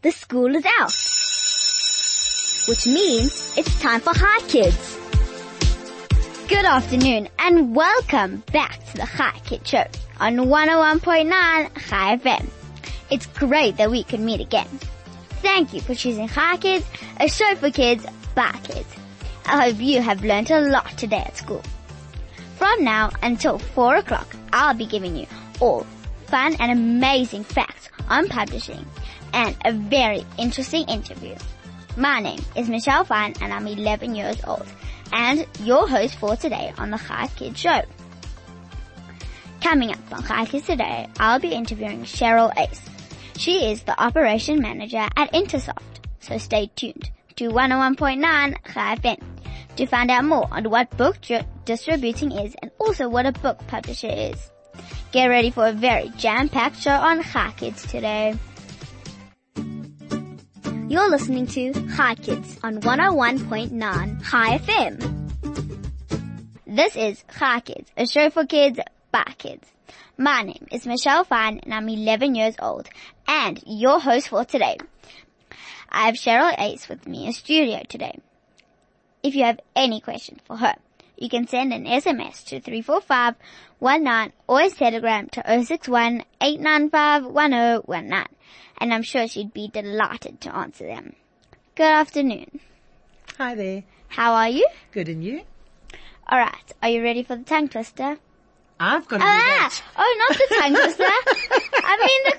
The school is out. Which means it's time for Hi Kids. Good afternoon and welcome back to the Hi Kids Show on 101.9 Hi FM. It's great that we could meet again. Thank you for choosing Hi Kids, a show for kids by kids. I hope you have learned a lot today at school. From now until 4 o'clock, I'll be giving you all fun and amazing facts on publishing and a very interesting interview. My name is Michelle Fine and I'm 11 years old and your host for today on the Hi Kids Show. Coming up on Hi Kids today, I'll be interviewing Cheryl Uys. She is the operation manager at Intersoft, so stay tuned to 101.9 Hi FM to find out more on what book distributing is and also what a book publisher is. Get ready for a very jam-packed show on Hi Kids today. You're listening to Hi Kids on 101.9 Hi FM. This is Hi Kids, a show for kids by kids. My name is Michelle Fine and I'm 11 years old and your host for today. I have Cheryl Uys with me in studio today. If you have any questions for her, you can send an SMS to 34519 or a telegram to 061 and I'm sure she'd be delighted to answer them. Good afternoon. Hi there. How are you? Good and you? Alright, are you ready for the tongue twister? I've got to ah, do that. Oh, not the tongue twister. I mean the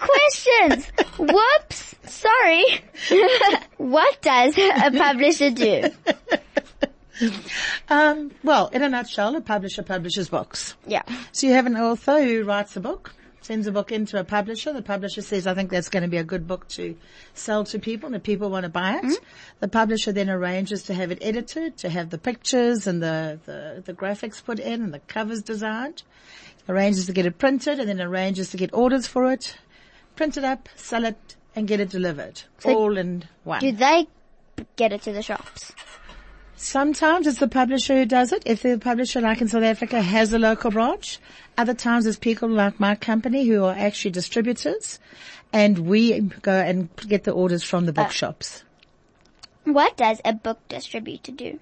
questions. Whoops. Sorry. what does a publisher do? Um, well, in a nutshell, a publisher publishes books. Yeah. So you have an author who writes a book, sends a book into a publisher. The publisher says, I think that's going to be a good book to sell to people and the people want to buy it. Mm-hmm. The publisher then arranges to have it edited, to have the pictures and the, the, the graphics put in and the covers designed. Arranges to get it printed and then arranges to get orders for it, print it up, sell it and get it delivered. So all in one. Do they get it to the shops? Sometimes it's the publisher who does it. If the publisher, like in South Africa, has a local branch. Other times it's people like my company who are actually distributors and we go and get the orders from the bookshops. Uh, what does a book distributor do?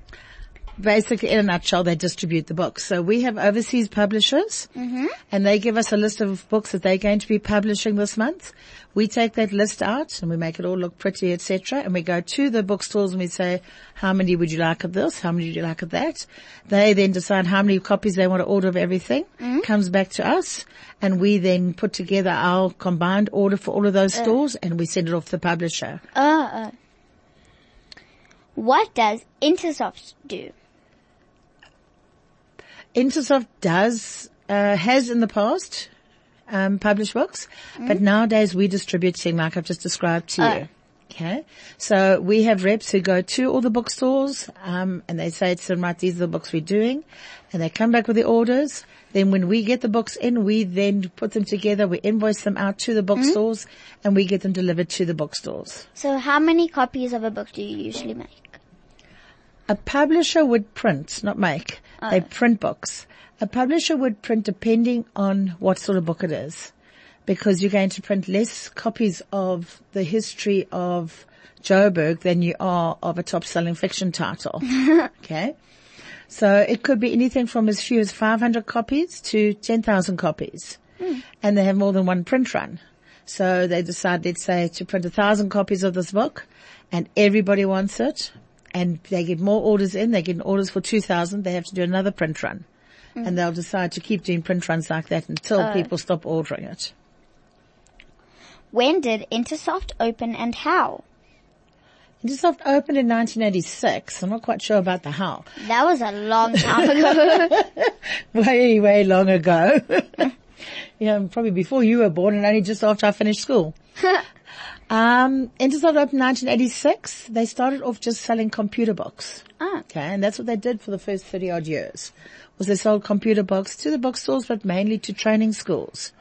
Basically in a nutshell, they distribute the books. So we have overseas publishers mm-hmm. and they give us a list of books that they're going to be publishing this month. We take that list out and we make it all look pretty, etc. And we go to the bookstores and we say, how many would you like of this? How many would you like of that? They then decide how many copies they want to order of everything. Mm-hmm. Comes back to us and we then put together our combined order for all of those uh. stores and we send it off to the publisher. Uh, uh. What does Intersoft do? Intersoft does, uh, has in the past, um, published books, mm. but nowadays we distribute distributing like I've just described to you. Okay. So we have reps who go to all the bookstores, um, and they say to them, right, these are the books we're doing. And they come back with the orders. Then when we get the books in, we then put them together, we invoice them out to the bookstores, mm and we get them delivered to the bookstores. So how many copies of a book do you usually make? A publisher would print, not make. Oh. They print books. A publisher would print depending on what sort of book it is. Because you're going to print less copies of the history of Joburg than you are of a top selling fiction title. okay. So it could be anything from as few as 500 copies to 10,000 copies. Mm. And they have more than one print run. So they decide, let's say, to print a thousand copies of this book and everybody wants it and they get more orders in, they get orders for 2,000, they have to do another print run. Mm. And they'll decide to keep doing print runs like that until uh, people stop ordering it. When did Intersoft open and how? Intersoft opened in 1986. I'm not quite sure about the how. That was a long time ago. way, way long ago. yeah, probably before you were born and only just after I finished school. Um, Intersoft opened 1986. They started off just selling computer books. Ah. Okay, and that's what they did for the first 30 odd years. Was they sold computer books to the bookstores, but mainly to training schools.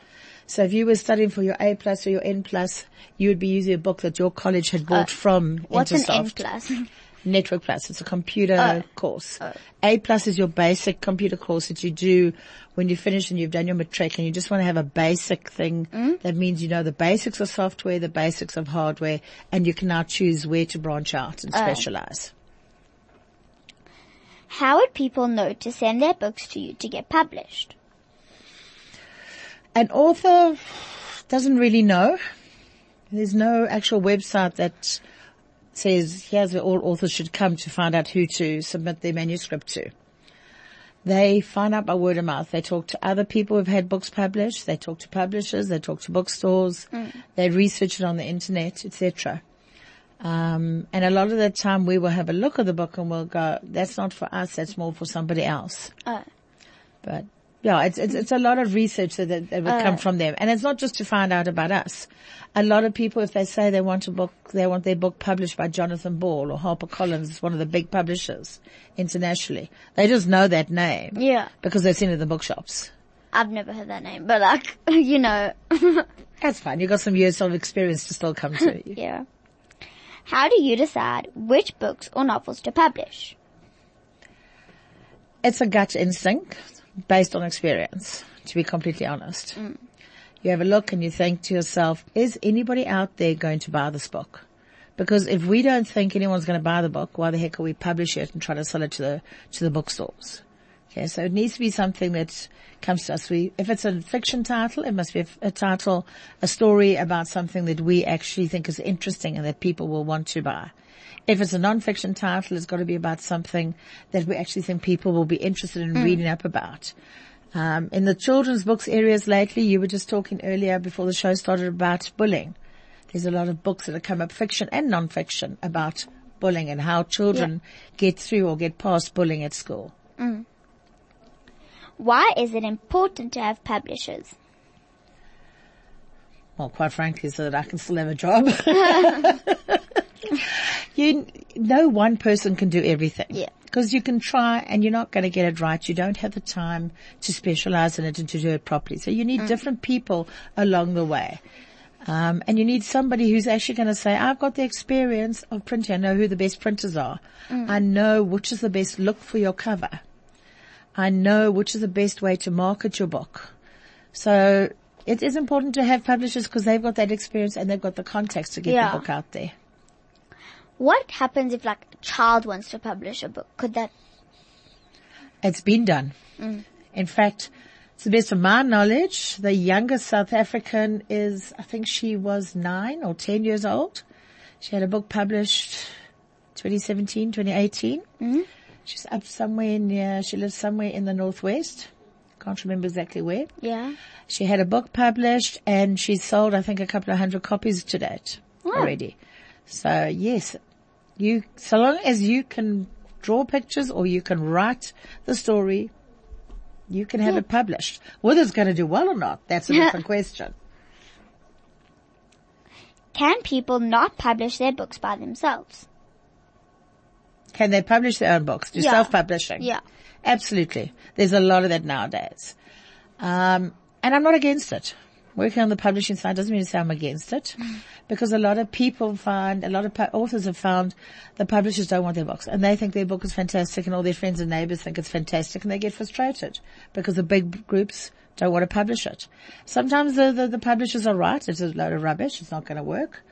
So if you were studying for your A plus or your N plus, you would be using a book that your college had bought uh, from what's Intersoft. What's an N plus? Network Plus. It's a computer Oh. course. Oh. A Plus is your basic computer course that you do when you finish and you've done your matric and you just want to have a basic thing. Mm-hmm. That means you know the basics of software, the basics of hardware, and you can now choose where to branch out and oh. specialize. How would people know to send their books to you to get published? An author doesn't really know. There's no actual website that says here's where all authors should come to find out who to submit their manuscript to. They find out by word of mouth. They talk to other people who've had books published. They talk to publishers. They talk to bookstores. They research it on the internet, etc. Um, and a lot of the time we will have a look at the book and we'll go, that's not for us. That's more for somebody else. Oh. But yeah, it's, it's, it's a lot of research that, that, that would come uh. from them. And it's not just to find out about us. A lot of people, if they say they want a book, they want their book published by Jonathan Ball or Harper Collins, one of the big publishers internationally. They just know that name. Yeah. Because they've seen it in the bookshops. I've never heard that name, but like, you know. That's fine. You've got some years of experience to still come to yeah. How do you decide which books or novels to publish? It's a gut instinct based on experience, to be completely honest. Mm. You have a look and you think to yourself, is anybody out there going to buy this book? Because if we don't think anyone's going to buy the book, why the heck are we publish it and try to sell it to the, to the bookstores? Okay, so it needs to be something that comes to us. We, if it's a fiction title, it must be a, a title, a story about something that we actually think is interesting and that people will want to buy. If it's a non-fiction title, it's got to be about something that we actually think people will be interested in reading up about. Um, in the children's books areas lately, you were just talking earlier before the show started about bullying. There's a lot of books that have come up, fiction and non-fiction, about bullying and how children get through or get past bullying at school. Why is it important to have publishers? Well, quite frankly, so that I can still have a job. you, no one person can do everything. Yeah. Because you can try and you're not going to get it right. You don't have the time to specialize in it and to do it properly. So you need different people along the way. Um, and you need somebody who's actually going to say, I've got the experience of printing. I know who the best printers are. I know which is the best look for your cover. I know which is the best way to market your book. So it is important to have publishers because they've got that experience and they've got the contacts to get Yeah. the book out there. What happens if like a child wants to publish a book? Could that, It's been done. Mm. In fact, to the best of my knowledge, the youngest South African is, I think she was nine or 10 years old. She had a book published 2017, 2018. Mm-hmm. She's up somewhere near, she lives somewhere in the Northwest. Can't remember exactly where. yeah? She had a book published and she sold, I think, a couple of hundred copies to date Wow. already. So yes, you, so long as you can draw pictures or you can write the story, you can have it published. Whether it's going to do well or not, that's a different question. Can people not publish their books by themselves? Can they publish their own books? Do Yeah. self-publishing? Yeah. Absolutely. There's a lot of that nowadays. Um, and I'm not against it. Working on the publishing side doesn't mean to say I'm against it mm. because a lot of people find, a lot of authors have found the publishers don't want their books and they think their book is fantastic and all their friends and neighbors think it's fantastic and they get frustrated because the big groups don't want to publish it. Sometimes the, the, the publishers are right. It's a load of rubbish. It's not going to work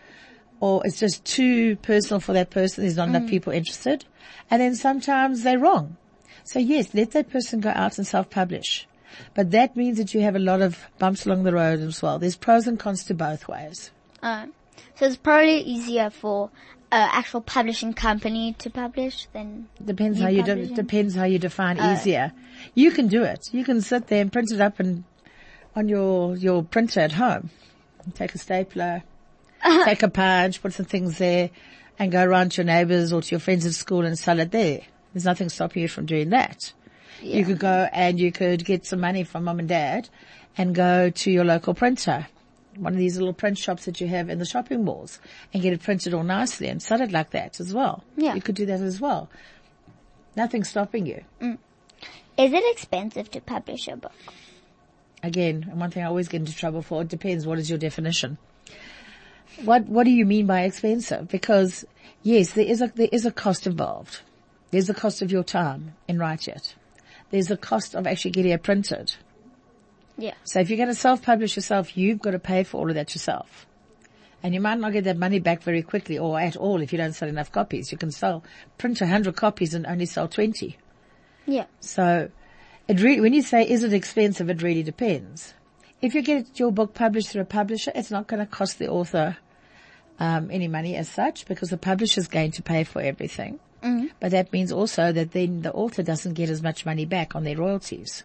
or it's just too personal for that person. There's not enough mm. people interested. And then sometimes they're wrong. So yes, let that person go out and self-publish. But that means that you have a lot of bumps along the road as well. There's pros and cons to both ways. Uh, so it's probably easier for an actual publishing company to publish than Depends how you de- depends how you define easier. You can do it. You can sit there and print it up and on your your printer at home. Take a stapler, take a punch, put some things there, and go around to your neighbours or to your friends at school and sell it there. There's nothing stopping you from doing that. You could go and you could get some money from mum and dad and go to your local printer, one of these little print shops that you have in the shopping malls and get it printed all nicely and sell it like that as well. Yeah. You could do that as well. Nothing's stopping you. Mm. Is it expensive to publish a book? Again, one thing I always get into trouble for, it depends what is your definition. What What do you mean by expensive? Because yes, there is a there is a cost involved. There's the cost of your time in writing It. There's the cost of actually getting it printed. Yeah. So if you're going to self-publish yourself, you've got to pay for all of that yourself. And you might not get that money back very quickly or at all if you don't sell enough copies. You can sell, print a hundred copies and only sell 20. Yeah. So it really, when you say, is it expensive? It really depends. If you get your book published through a publisher, it's not going to cost the author um, any money as such because the publisher is going to pay for everything. Mm-hmm. But that means also that then the author doesn't get as much money back on their royalties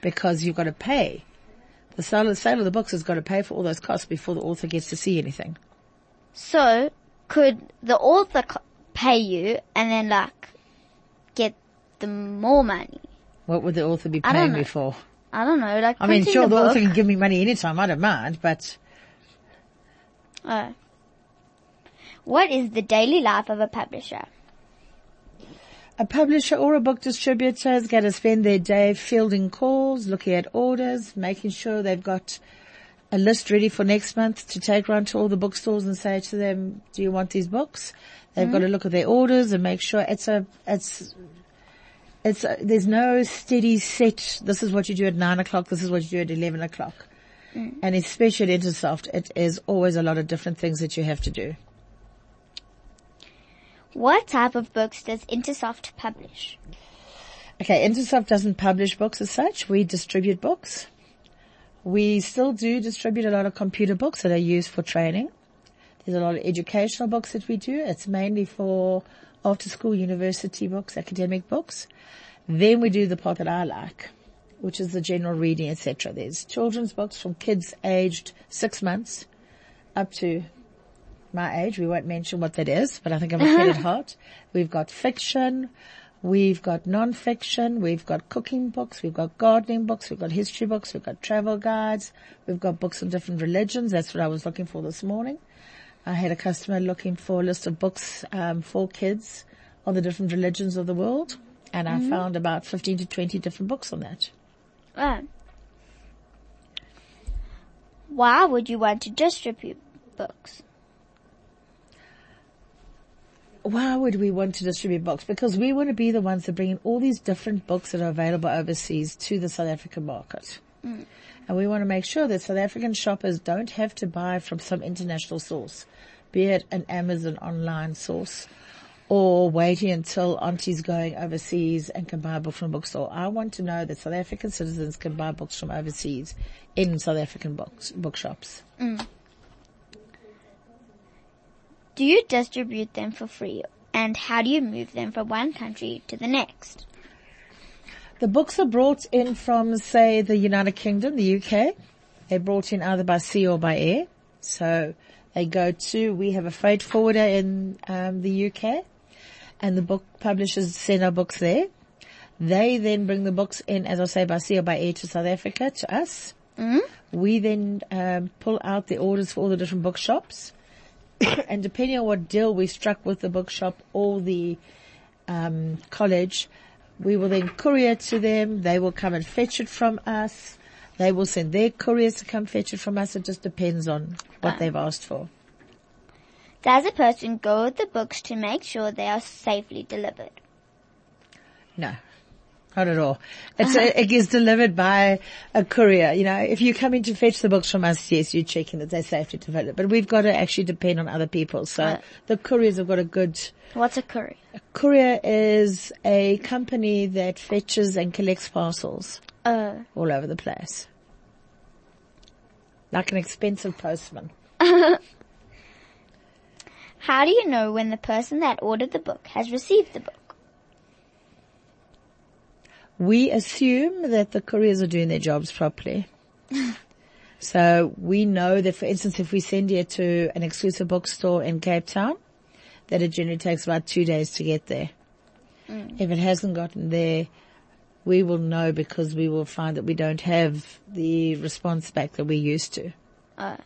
because you've got to pay. The sale, the sale of the books has got to pay for all those costs before the author gets to see anything. So, could the author pay you and then like get the more money? What would the author be paying me for? I don't know, like I mean, sure, the the author can give me money anytime. I don't mind, but Oh. What is the daily life of a publisher? A publisher or a book distributor is going to spend their day fielding calls, looking at orders, making sure they've got a list ready for next month to take around to all the bookstores and say to them, do you want these books? They've got to mm-hmm. look at their orders and make sure it's a, it's, it's, a, there's no steady set, this is what you do at nine o'clock, this is what you do at 11 o'clock. Mm. And especially at Intersoft, it is always a lot of different things that you have to do. What type of books does Intersoft publish? Okay, Intersoft doesn't publish books as such. We distribute books. We still do distribute a lot of computer books that are used for training. There's a lot of educational books that we do. It's mainly for after school university books, academic books. Then we do the part that I like, which is the general reading, etc. There's children's books from kids aged six months up to my age. We won't mention what that is, but I think I'm a kid at heart. We've got fiction. We've got non-fiction. We've got cooking books. We've got gardening books. We've got history books. We've got travel guides. We've got books on different religions. That's what I was looking for this morning. I had a customer looking for a list of books um, for kids on the different religions of the world, and I found about 15 to 20 different books on that. Oh. Why would you want to distribute books? Why would we want to distribute books? Because we want to be the ones that bring in all these different books that are available overseas to the South African market. Mm. And we want to make sure that South African shoppers don't have to buy from some international source, be it an Amazon online source or waiting until auntie's going overseas and can buy a book from a bookstore. I want to know that South African citizens can buy books from overseas in South African books, bookshops. Mm. Do you distribute them for free? And how do you move them from one country to the next? The books are brought in from, say, the United Kingdom, the UK. They're brought in either by sea or by air. So they go to, we have a freight forwarder in um, the UK and the book publishers send our books there. They then bring the books in, as I say, by sea or by air to South Africa, to us. We then um, pull out the orders for all the different bookshops. and depending on what deal we struck with the bookshop or the um, college, we will then courier to them. They will come and fetch it from us. They will send their couriers to come fetch it from us. It just depends on what they've asked for. Does a person go with the books to make sure they are safely delivered? No, not at all. It's a, it gets delivered by a courier. You know, if you come in to fetch the books from us, yes, you're checking that they're safely delivered. But we've got to actually depend on other people. So Right. the couriers have got a good What's a courier? A Courier is a company that fetches and collects parcels Uh, all over the place. Like an expensive postman. how do you know when the person that ordered the book has received the book? We assume that the couriers are doing their jobs properly. so we know that, for instance, if we send it to an exclusive bookstore in Cape Town, that it generally takes about two days to get there. Mm. If it hasn't gotten there, we will know because we will find that we don't have the response back that we used to. Oh.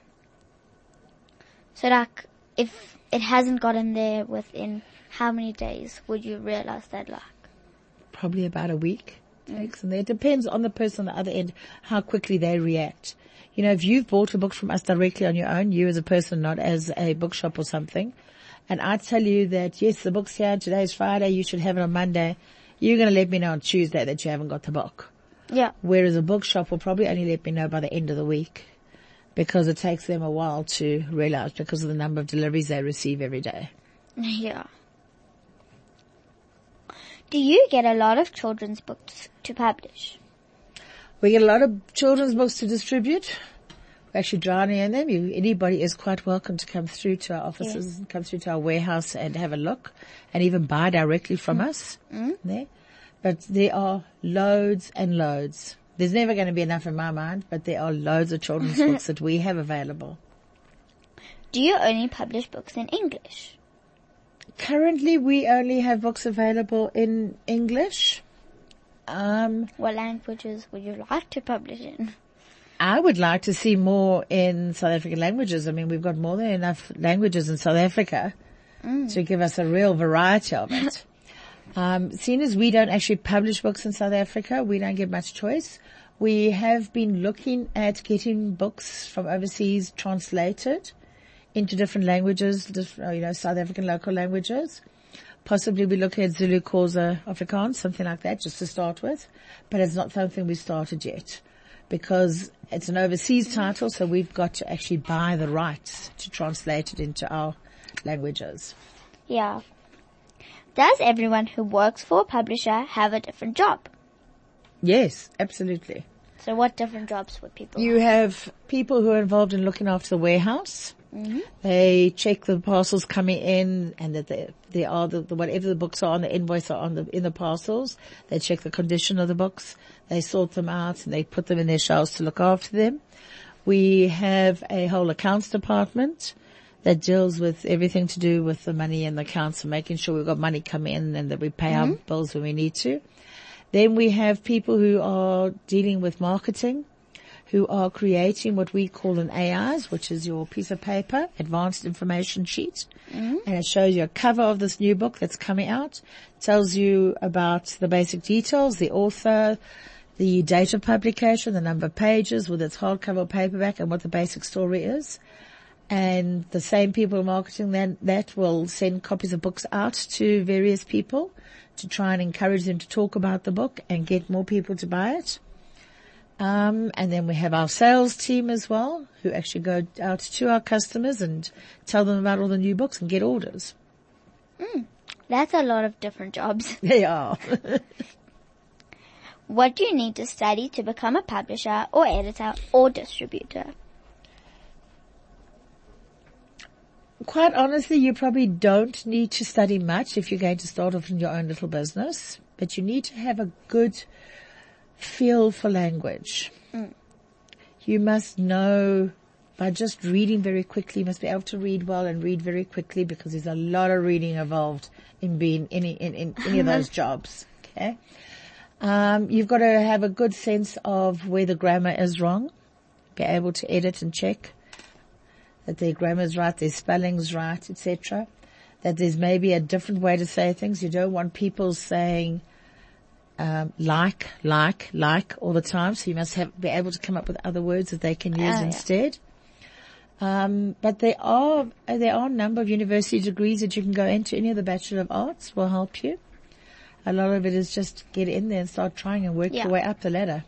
So like, if it hasn't gotten there within how many days would you realize that like? probably about a week there. It depends on the person on the other end, how quickly they react. You know, if you've bought a book from us directly on your own, you as a person, not as a bookshop or something, and I tell you that yes, the book's here, today's Friday, you should have it on Monday, you're going to let me know on Tuesday that you haven't got the book. Yeah. Whereas a bookshop will probably only let me know by the end of the week because it takes them a while to realize because of the number of deliveries they receive every day. Yeah. Do you get a lot of children's books to publish? We get a lot of children's books to distribute. We're actually drowning in them. You, anybody is quite welcome to come through to our offices Yes. and come through to our warehouse and have a look and even buy directly from Mm. us. There. But there are loads and loads. There's never going to be enough in my mind, but there are loads of children's books that we have available. Do you only publish books in English? Currently we only have books available in English. Um, What languages would you like to publish in? I would like to see more in South African languages. I mean, we've got more than enough languages in South Africa to give us a real variety of it. um, seeing as we don't actually publish books in South Africa, we don't get much choice. We have been looking at getting books from overseas translated into different languages, different, uh, you know, South African local languages. Possibly we look at Zulu, Xhosa, Afrikaans, something like that, just to start with. But it's not something we started yet because it's an overseas title, so we've got to actually buy the rights to translate it into our languages. Yeah. Does everyone who works for a publisher have a different job? Yes, absolutely. So what different jobs would people You have people who are involved in looking after the warehouse. Mm-hmm. They check the parcels coming in and that they, they are the, the, whatever the books are on the invoice are on the, in the parcels. They check the condition of the books. They sort them out and they put them in their shelves to look after them. We have a whole accounts department that deals with everything to do with the money and the accounts and making sure we've got money come in and that we pay our mm-hmm. bills when we need to. Then we have people who are dealing with marketing, who are creating what we call an AIs, which is your piece of paper, advanced information sheet. Mm-hmm. And it shows you a cover of this new book that's coming out, tells you about the basic details, the author, the date of publication, the number of pages, whether it's hardcover or paperback, and what the basic story is. And the same people marketing that, that will send copies of books out to various people to try and encourage them to talk about the book and get more people to buy it. Um, and then we have our sales team as well, who actually go out to our customers and tell them about all the new books and get orders. That's a lot of different jobs. They are. What do you need to study to become a publisher or editor or distributor? Quite honestly, you probably don't need to study much if you're going to start off in your own little business, but you need to have a good feel for language. You must know by just reading very quickly, you must be able to read well and read very quickly because there's a lot of reading involved in being any, in, in any of those jobs. Okay. Um, you've got to have a good sense of where the grammar is wrong, be able to edit and check that their grammar's right, their spelling's right, etc. That there's maybe a different way to say things. You don't want people saying um, like, like, like all the time. So you must have be able to come up with other words that they can use yeah. instead. Um, but there are there are a number of university degrees that you can go into. Any of the Bachelor of Arts will help you. A lot of it is just get in there and start trying and work Yeah. your way up the ladder.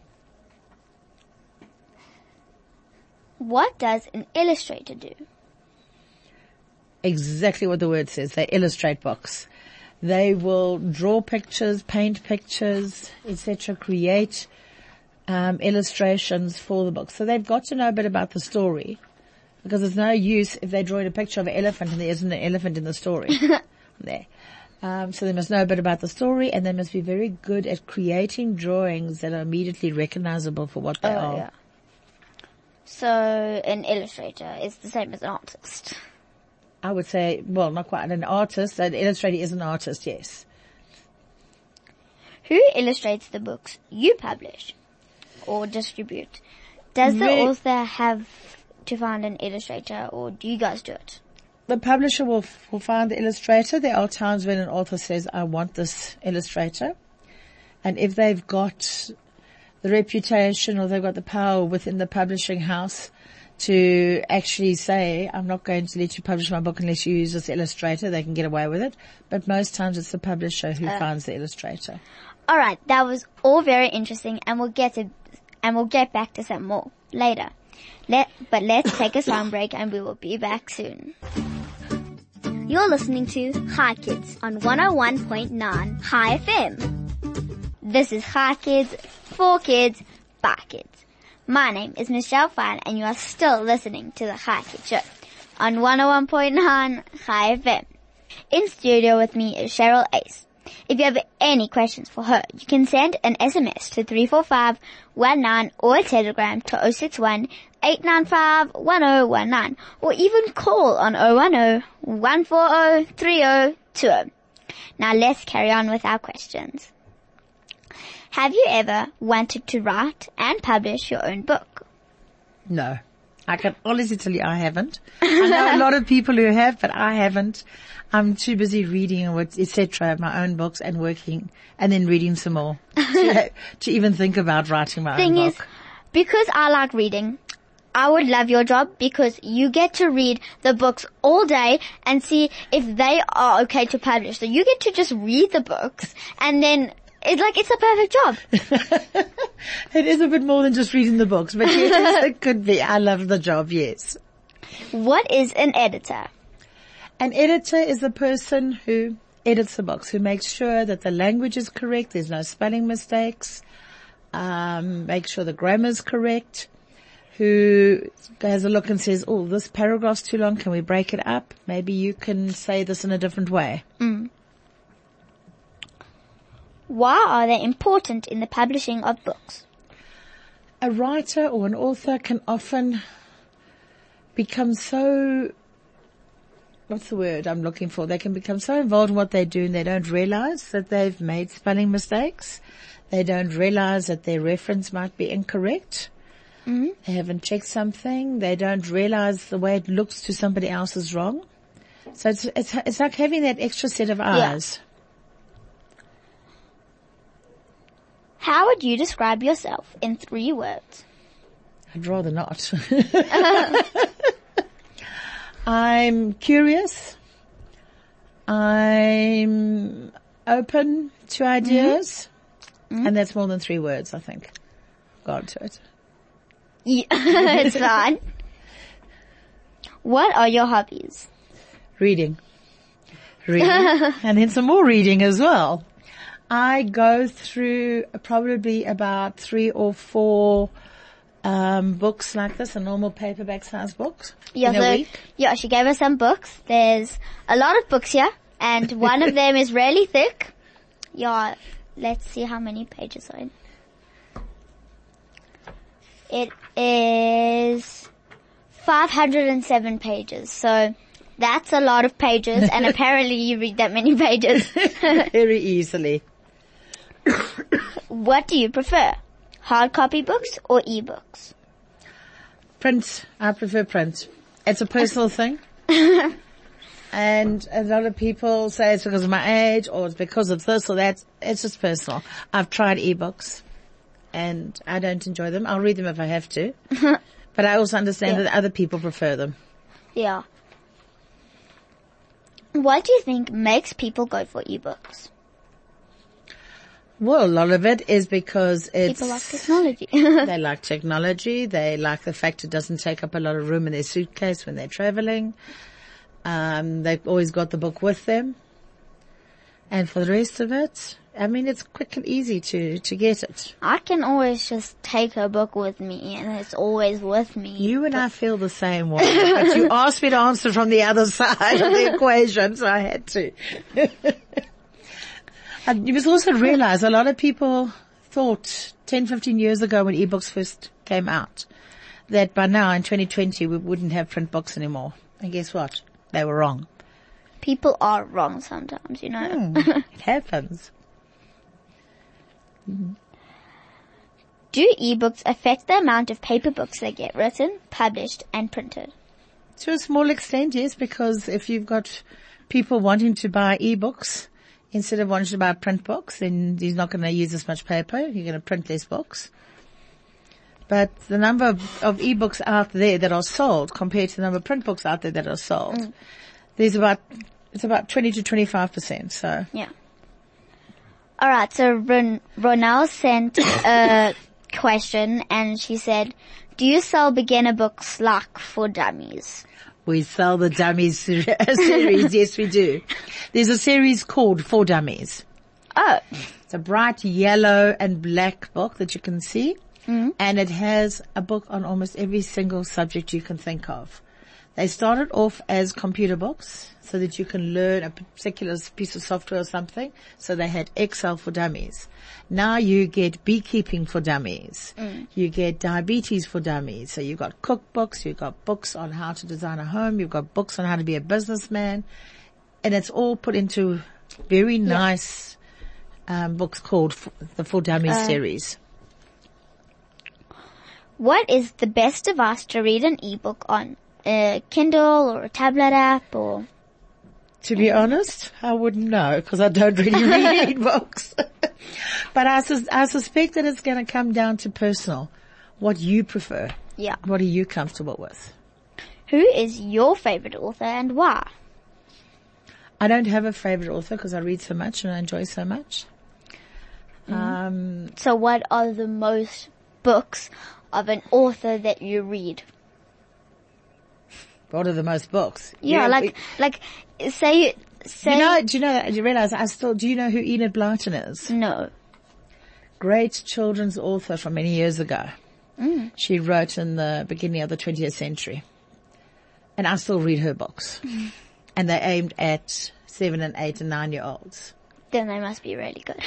What does an illustrator do? exactly what the word says. They illustrate books. They will draw pictures, paint pictures, etc., create um, illustrations for the book. So they've got to know a bit about the story, because there's no use if they're drawing a picture of an elephant and there isn't an elephant in the story. there. Um, so they must know a bit about the story, and they must be very good at creating drawings that are immediately recognizable for what they are. Yeah. So an illustrator is the same as an artist. I would say, well, not quite an artist. An illustrator is an artist, yes. Who illustrates the books you publish or distribute? Does the Re- author have to find an illustrator or do you guys do it? The publisher will, will find the illustrator. There are times when an author says, I want this illustrator. And if they've got the reputation or they've got the power within the publishing house to actually say, I'm not going to let you publish my book unless you use this illustrator. They can get away with it. But most times it's the publisher who uh, finds the illustrator. All right, that was all very interesting, and we'll get to, and we'll get back to some more later. Let, but let's take a sound break, and we will be back soon. You're listening to Hi Kids on 101.9 Hi FM. This is Hi Kids, for kids, by kids. My name is Michelle Fine, and you are still listening to the Hi Kids Show on 101.9 Hi FM. In studio with me is Cheryl Uys. If you have any questions for her, you can send an SMS to 34519 or a telegram to 061 895 1019 or even call on 010 140 3020. Now let's carry on with our questions. Have you ever wanted to write and publish your own book? No. I can honestly tell you I haven't. I know a lot of people who have, but I haven't. I'm too busy reading etc. my own books and working and then reading some more to, to even think about writing my Thing own book. Thing is, because I like reading, I would love your job because you get to read the books all day and see if they are okay to publish. So you get to just read the books and then it's like it's a perfect job. It is a bit more than just reading the books, but yes, it could be. I love the job, yes. What is an editor? An editor is the person who edits the books, who makes sure that the language is correct, there's no spelling mistakes, um, make sure the grammar is correct, who has a look and says, oh, this paragraph's too long, can we break it up? Maybe you can say this in a different way. Why are they important in the publishing of books? a writer or an author can often become so what's the word I'm looking for? They can become so involved in what they do and they don't realize that they've made spelling mistakes. They don't realize that their reference might be incorrect. Mm-hmm. They haven't checked something. They don't realize the way it looks to somebody else is wrong. So it's, it's, it's like having that extra set of eyes. How would you describe yourself in three words? I'd rather not. I'm curious. I'm open to mm-hmm. ideas. Mm-hmm. And that's more than three words, I think. Got to it. Yeah, it's fine. What are your hobbies? Reading. Reading. and then some more reading as well. I go through probably about three or four um, books like this, a normal paperback size books Yeah, in a so, week. yeah, she gave us some books. There's a lot of books here, and one of them is really thick. Yeah, let's see how many pages are in. It is 507 pages, so that's a lot of pages, and apparently you read that many pages. Very easily. what do you prefer? Hard copy books or ebooks? Print. I prefer print. It's a personal thing. and a lot of people say it's because of my age or it's because of this or that. It's just personal. I've tried ebooks and I don't enjoy them. I'll read them if I have to. but I also understand Yeah. that other people prefer them. Yeah. What do you think makes people go for ebooks? Well, a lot of it is because it's, People like technology. they like technology. They like the fact it doesn't take up a lot of room in their suitcase when they're traveling. Um, they've always got the book with them. And for the rest of it, I mean, it's quick and easy to, to get it. I can always just take a book with me and it's always with me. You and I feel the same way, but you asked me to answer from the other side of the equation, so I had to. And you must also realize a lot of people thought 10, 15 years ago when ebooks first came out that by now in 2020 we wouldn't have print books anymore. And guess what? They were wrong. People are wrong sometimes, you know. Hmm. It happens. Do ebooks affect the amount of paper books that get written, published, and printed? To a small extent, yes, because if you've got people wanting to buy ebooks instead of wanting to buy print books, then he's not going to use as much paper. You're going to print less books. but the number of, of ebooks out there that are sold compared to the number of print books out there that are sold, Mm. there's about, it's about 20 to 25%. So Yeah. All right. So Ron- Ronelle sent a question, and she said, "Do you sell beginner books like for dummies?" We sell the dummies series. yes, we do. There's a series called For Dummies. Oh, It's a bright yellow and black book that you can see. Mm-hmm. And it has a book on almost every single subject you can think of. They started off as computer books so that you can learn a particular piece of software or something. So they had Excel for dummies. Now you get beekeeping for dummies. You get diabetes for dummies. So you've got cookbooks, you've got books on how to design a home, you've got books on how to be a businessman. And it's all put into very nice um, books called F- the For Dummies series. what is the best device to read an ebook on? A Kindle or a tablet app or? To be honest, I wouldn't know because I don't really read books. but I, sus- I suspect that it's going to come down to personal, what you prefer. Yeah. What are you comfortable with? Who is your favorite author and why? I don't have a favorite author because I read so much and I enjoy so much. Um, So what are the most books of an author that you read? What are the most books? Yeah, You- like, like, say, say, you know, do you know, do you realize I still, do you know who Enid Blyton is? no. great children's author from many years ago. Mm. She wrote in the beginning of the 20th century. And I still read her books. and they're aimed at seven and eight and nine year olds. Then they must be really good.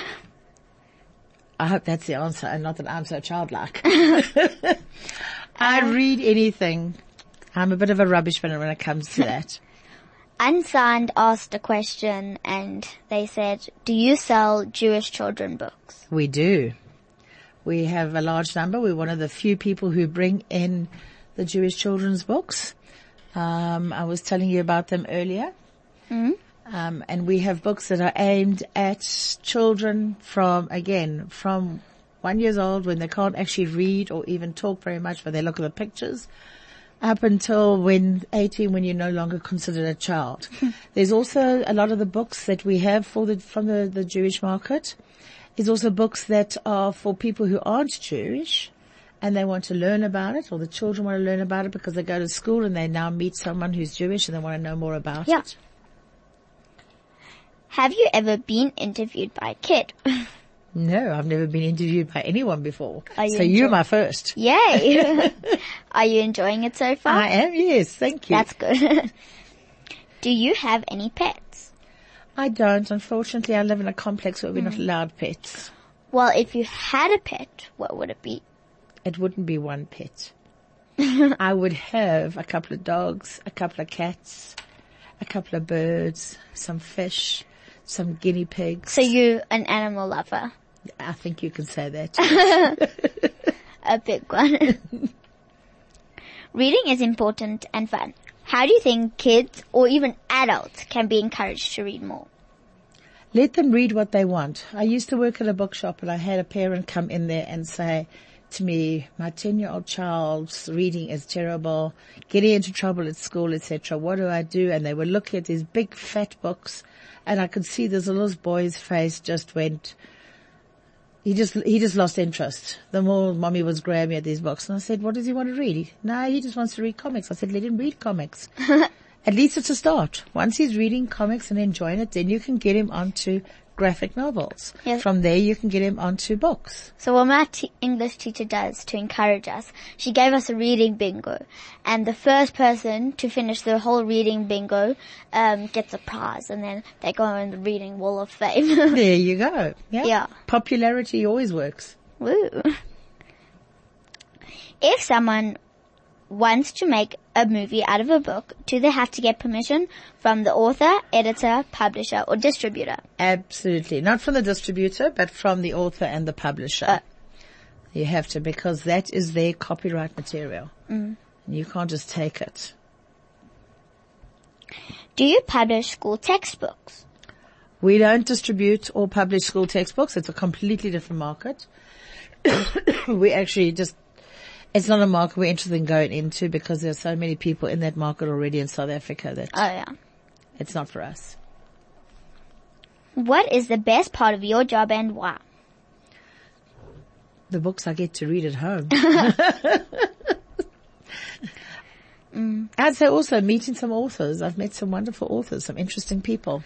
I hope that's the answer and not that I'm so childlike. I uh-huh. read anything. I'm a bit of a rubbish bin when it comes to that. Unsigned asked a question and they said, do you sell Jewish children books? We do. We have a large number. We're one of the few people who bring in the Jewish children's books. Um, I was telling you about them earlier. Um, and we have books that are aimed at children from, again, from one years old when they can't actually read or even talk very much, but they look at the pictures, up until when 18, when you're no longer considered a child. Hmm. There's also a lot of the books that we have for the, from the, the Jewish market. There's also books that are for people who aren't Jewish and they want to learn about it or the children want to learn about it because they go to school and they now meet someone who's Jewish and they want to know more about Yeah. it. Have you ever been interviewed by a kid? No, I've never been interviewed by anyone before. You so you're my first. Yay! Are you enjoying it so far? I am, yes, thank you. That's good. do you have any pets? I don't, unfortunately I live in a complex where we're not mm. allowed pets. Well, if you had a pet, what would it be? It wouldn't be one pet. I would have a couple of dogs, a couple of cats, a couple of birds, some fish, some guinea pigs. So you're an animal lover. I think you can say that. A big one. Reading is important and fun. How do you think kids or even adults can be encouraged to read more? Let them read what they want. I used to work at a bookshop and I had a parent come in there and say to me, my 10 year old child's reading is terrible, getting into trouble at school, etc. What do I do? And they were looking at these big fat books and I could see this little boy's face just went, he just, he just lost interest. The more mommy was grabbing at these books and I said, what does he want to read? He, no, he just wants to read comics. I said, let him read comics. At least it's a start. Once he's reading comics and enjoying it, then you can get him onto graphic novels. Yes. From there you can get him onto books. So what my t- English teacher does to encourage us, she gave us a reading bingo, and the first person to finish the whole reading bingo um, gets a prize, and then they go in the reading wall of fame. There you go. Yeah. Yeah. Popularity always works. Woo! If someone wants to make a movie out of a book, do they have to get permission from the author, editor, publisher, or distributor? Absolutely. Not from the distributor, but from the author and the publisher. Uh. you have to because that is their copyright material. Mm. You can't just take it. Do you publish school textbooks? We don't distribute or publish school textbooks. It's a completely different market. we actually just It's not a market we're interested in going into because there are so many people in that market already in South Africa that Oh yeah. it's not for us. What is the best part of your job and why? The books I get to read at home. I'd say also meeting some authors. I've met some wonderful authors, some interesting people.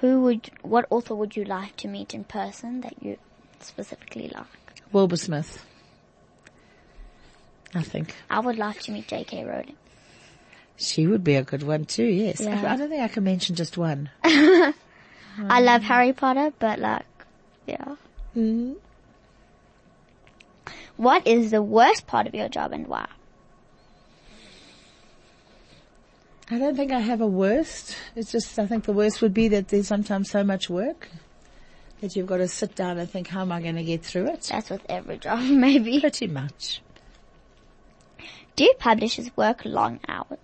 Who would, what author would you like to meet in person that you specifically like? Wilbur Smith. I think. I would like to meet J.K. Rowling. She would be a good one too, yes. Yeah. I, I don't think I can mention just one. I love Harry Potter, but like, yeah. Mm. What is the worst part of your job and why? I don't think I have a worst. It's just, I think the worst would be that there's sometimes so much work that you've got to sit down and think, how am I going to get through it? That's with every job, maybe. Pretty much. Do publishers work long hours?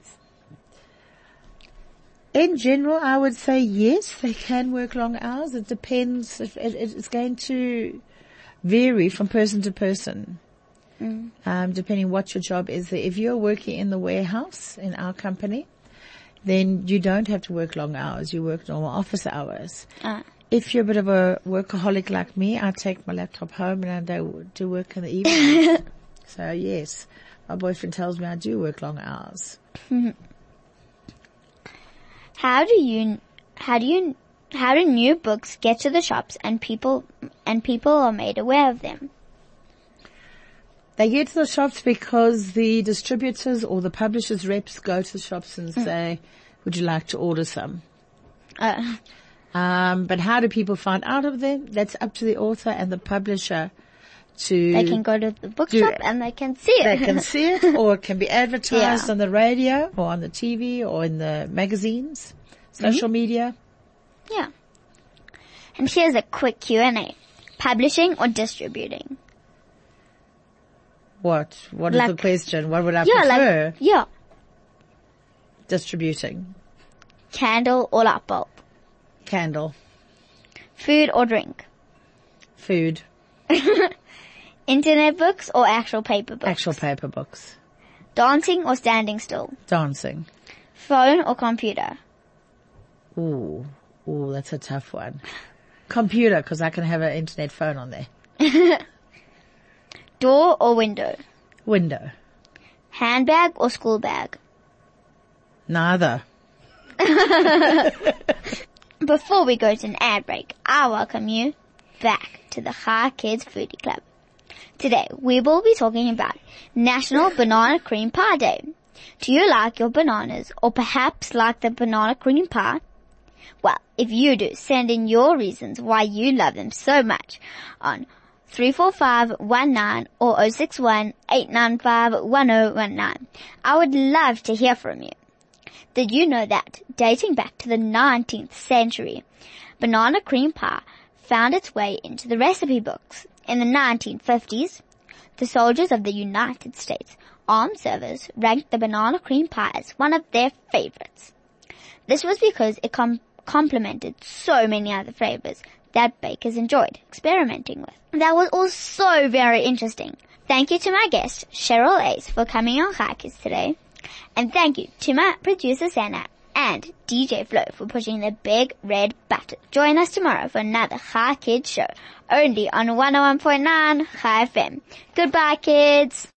In general, I would say yes, they can work long hours. It depends. If it, it's going to vary from person to person, um, depending what your job is. If you're working in the warehouse in our company, then you don't have to work long hours. You work normal office hours. Uh, If you're a bit of a workaholic like me, I take my laptop home and I do work in the evening. so yes, my boyfriend tells me I do work long hours. how do you, how do you, how do new books get to the shops and people, and people are made aware of them? They get to the shops because the distributors or the publishers reps go to the shops and say, would you like to order some? Uh, Um, but how do people find out of them? That's up to the author and the publisher to they can go to the bookshop and they can see it. they can see it or it can be advertised Yeah. on the radio or on the TV or in the magazines, social mm-hmm. media. yeah. And here's a quick Q&A. Publishing or distributing? What? What is the question? What would I Yeah, prefer? like, yeah. Distributing. Candle or light bulb? Candle. Food or drink? Food. Internet books or actual paper books? Actual paper books. Dancing or standing still? Dancing. Phone or computer? Ooh. Ooh, that's a tough one. Computer, because I can have an internet phone on there. Door or window? Window. Handbag or school bag? Neither. Before we go to an ad break, I welcome you back to the Hi Kids Foodie Club. Today we will be talking about National Banana Cream Pie Day. Do you like your bananas or perhaps like the banana cream pie? Well, if you do, send in your reasons why you love them so much on 34519 or 061 895 1019. I would love to hear from you. Did you know that, dating back to the 19th century, banana cream pie found its way into the recipe books? In the 1950s, the soldiers of the United States Armed Service ranked the banana cream pie as one of their favorites. This was because it com- complemented so many other flavors that bakers enjoyed experimenting with. That was all so very interesting. Thank you to my guest, Cheryl Uys, for coming on Hikers today. And thank you to my producer, Sana, and DJ Flo for pushing the big red button. Join us tomorrow for another Hi Kids show, only on 101.9 Hi FM. Goodbye, kids!